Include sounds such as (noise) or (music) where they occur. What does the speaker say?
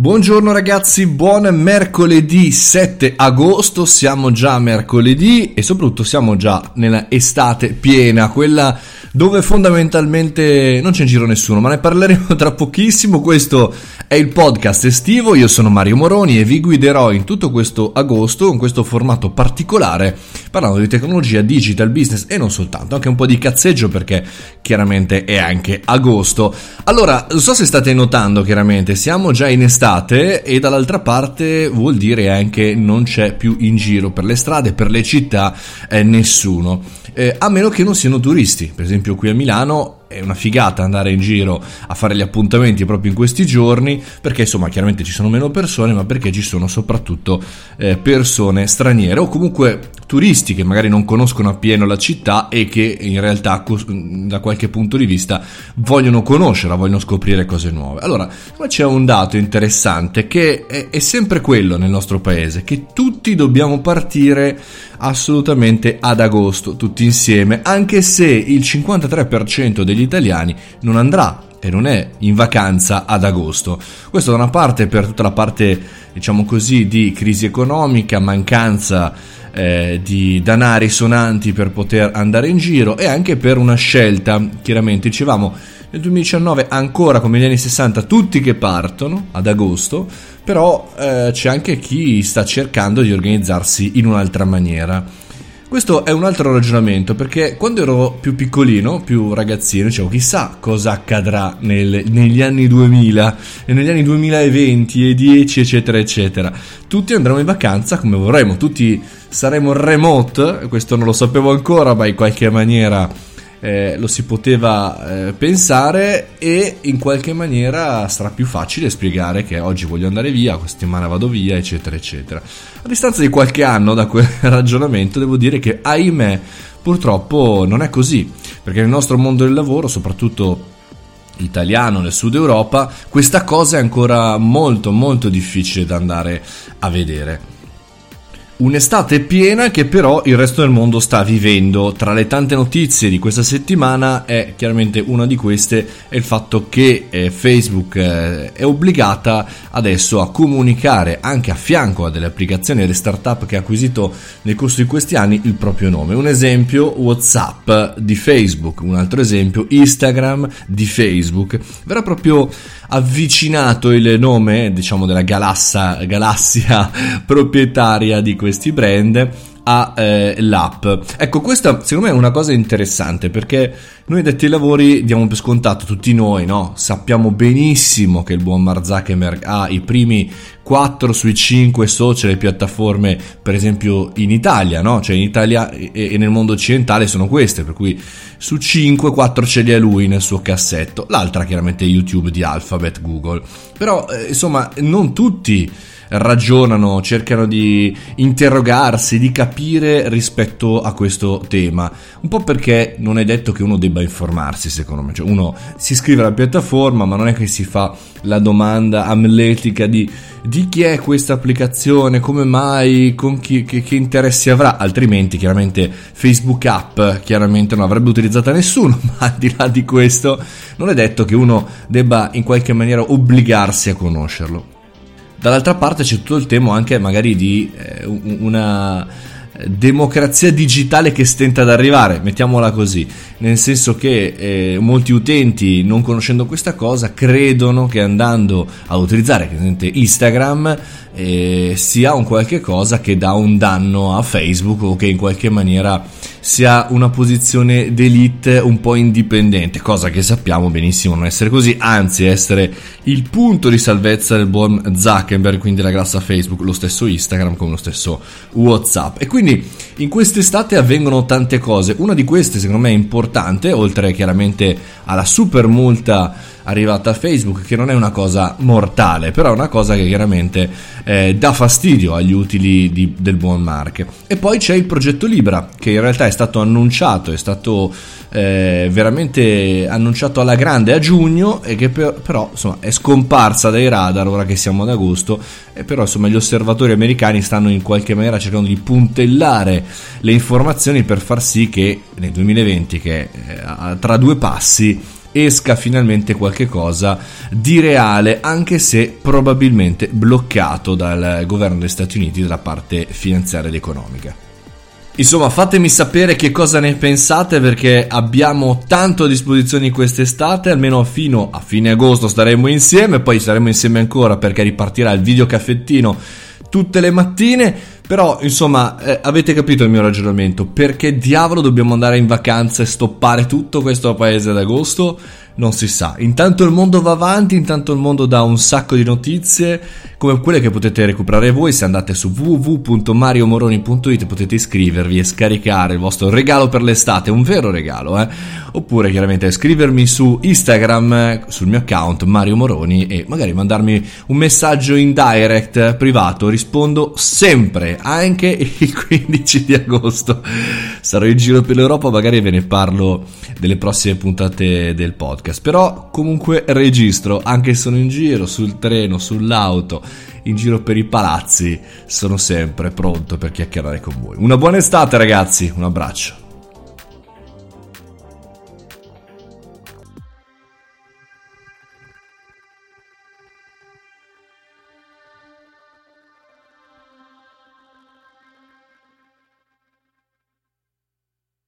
Buongiorno ragazzi, buon mercoledì 7 agosto, siamo già mercoledì e soprattutto siamo già nella estate piena, quella dove fondamentalmente non c'è in giro nessuno, ma ne parleremo (laughs) tra pochissimo. Questo è il podcast estivo, io sono Mario Moroni e vi guiderò in tutto questo agosto con questo formato particolare parlando di tecnologia, digital business e non soltanto, anche un po' di cazzeggio perché chiaramente è anche agosto. Allora, non so se state notando chiaramente, siamo già in estate e dall'altra parte vuol dire anche non c'è più in giro per le strade, per le città eh, nessuno eh, a meno che non siano turisti. Per esempio qui a Milano è una figata andare in giro a fare gli appuntamenti proprio in questi giorni, perché insomma chiaramente ci sono meno persone, ma perché ci sono soprattutto eh, persone straniere o comunque turisti che magari non conoscono appieno la città e che in realtà da qualche punto di vista vogliono conoscerla, vogliono scoprire cose nuove. Allora, c'è un dato interessante che è, è sempre quello nel nostro paese, che tutti dobbiamo partire assolutamente ad agosto, tutti insieme, anche se il 53% degli italiani non andrà e non è in vacanza ad agosto. Questo da una parte per tutta la parte, diciamo così, di crisi economica, mancanza eh, di danari sonanti per poter andare in giro e anche per una scelta, chiaramente dicevamo nel 2019 ancora come negli anni 60 tutti che partono ad agosto, però eh, c'è anche chi sta cercando di organizzarsi in un'altra maniera. Questo è un altro ragionamento perché quando ero più piccolino, più ragazzino, dicevo chissà cosa accadrà nel, negli anni 2000 e negli anni 2020 e 10 eccetera eccetera. Tutti andremo in vacanza come vorremmo, tutti saremo remote, questo non lo sapevo ancora ma in qualche maniera eh, lo si poteva eh, pensare e in qualche maniera sarà più facile spiegare che oggi voglio andare via, questa settimana vado via, eccetera, eccetera. A distanza di qualche anno da quel (laughs) ragionamento devo dire che ahimè purtroppo non è così, perché nel nostro mondo del lavoro, soprattutto italiano nel sud Europa, questa cosa è ancora molto molto difficile da andare a vedere. Un'estate piena che però il resto del mondo sta vivendo. Tra le tante notizie di questa settimana è chiaramente una di queste è il fatto che eh, Facebook eh, è obbligata adesso a comunicare anche a fianco a delle applicazioni e delle startup che ha acquisito nel corso di questi anni il proprio nome. Un esempio WhatsApp di Facebook, un altro esempio Instagram di Facebook. Verrà proprio avvicinato il nome, diciamo, della galassa, galassia (laughs) proprietaria di questi brand all'app. Eh, ecco, questa secondo me è una cosa interessante perché noi detti ai lavori diamo per scontato tutti noi, no? Sappiamo benissimo che il buon Mark Zuckerberg ha i primi 4 sui 5 social e piattaforme, per esempio in Italia, no? Cioè in Italia e nel mondo occidentale sono queste, per cui su 5 4 ce li ha lui nel suo cassetto. L'altra chiaramente è YouTube di Alphabet, Google. Però eh, insomma, non tutti ragionano, cercano di interrogarsi, di capire rispetto a questo tema. Un po' perché non è detto che uno debba informarsi, secondo me. Cioè uno si iscrive alla piattaforma, ma non è che si fa la domanda amletica di, di chi è questa applicazione, come mai, con chi, che, che, interessi avrà, altrimenti chiaramente Facebook app chiaramente non avrebbe utilizzata nessuno, (laughs) ma al di là di questo non è detto che uno debba in qualche maniera obbligarsi a conoscerlo. Dall'altra parte c'è tutto il tema anche magari di eh, una democrazia digitale che stenta ad arrivare, mettiamola così, nel senso che eh, molti utenti non conoscendo questa cosa credono che andando a utilizzare Instagram eh, sia un qualche cosa che dà un danno a Facebook o che in qualche maniera sia una posizione d'elite un po' indipendente, cosa che sappiamo benissimo non essere così, anzi essere il punto di salvezza del buon Zuckerberg, quindi la grassa Facebook, lo stesso Instagram come lo stesso WhatsApp. E quindi in quest'estate avvengono tante cose, una di queste secondo me è importante, oltre chiaramente alla super multa arrivata a Facebook, che non è una cosa mortale, però è una cosa che chiaramente eh, dà fastidio agli utili di, del buon Mark. E poi c'è il progetto Libra, che in realtà è stato annunciato, è stato eh, veramente annunciato alla grande a giugno e che per, però insomma, è scomparsa dai radar ora che siamo ad agosto e però insomma gli osservatori americani stanno in qualche maniera cercando di puntellare le informazioni per far sì che nel 2020 che eh, tra due passi esca finalmente qualche cosa di reale, anche se probabilmente bloccato dal governo degli Stati Uniti dalla parte finanziaria ed economica. Insomma, fatemi sapere che cosa ne pensate perché abbiamo tanto a disposizione quest'estate, almeno fino a fine agosto staremo insieme, poi saremo insieme ancora perché ripartirà il video caffettino tutte le mattine. Però, insomma, eh, avete capito il mio ragionamento. Perché diavolo dobbiamo andare in vacanza e stoppare tutto questo paese ad agosto? Non si sa. Intanto il mondo va avanti, intanto il mondo dà un sacco di notizie come quelle che potete recuperare voi se andate su www.mariomoroni.it potete iscrivervi e scaricare il vostro regalo per l'estate, un vero regalo, eh? Oppure chiaramente scrivermi su Instagram sul mio account Mario Moroni e magari mandarmi un messaggio in direct privato, rispondo sempre, anche il (laughs) 15 di agosto. Sarò in giro per l'Europa, magari ve ne parlo delle prossime puntate del podcast. Però comunque registro, anche se sono in giro, sul treno, sull'auto, in giro per i palazzi, sono sempre pronto per chiacchierare con voi. Una buona estate ragazzi, un abbraccio.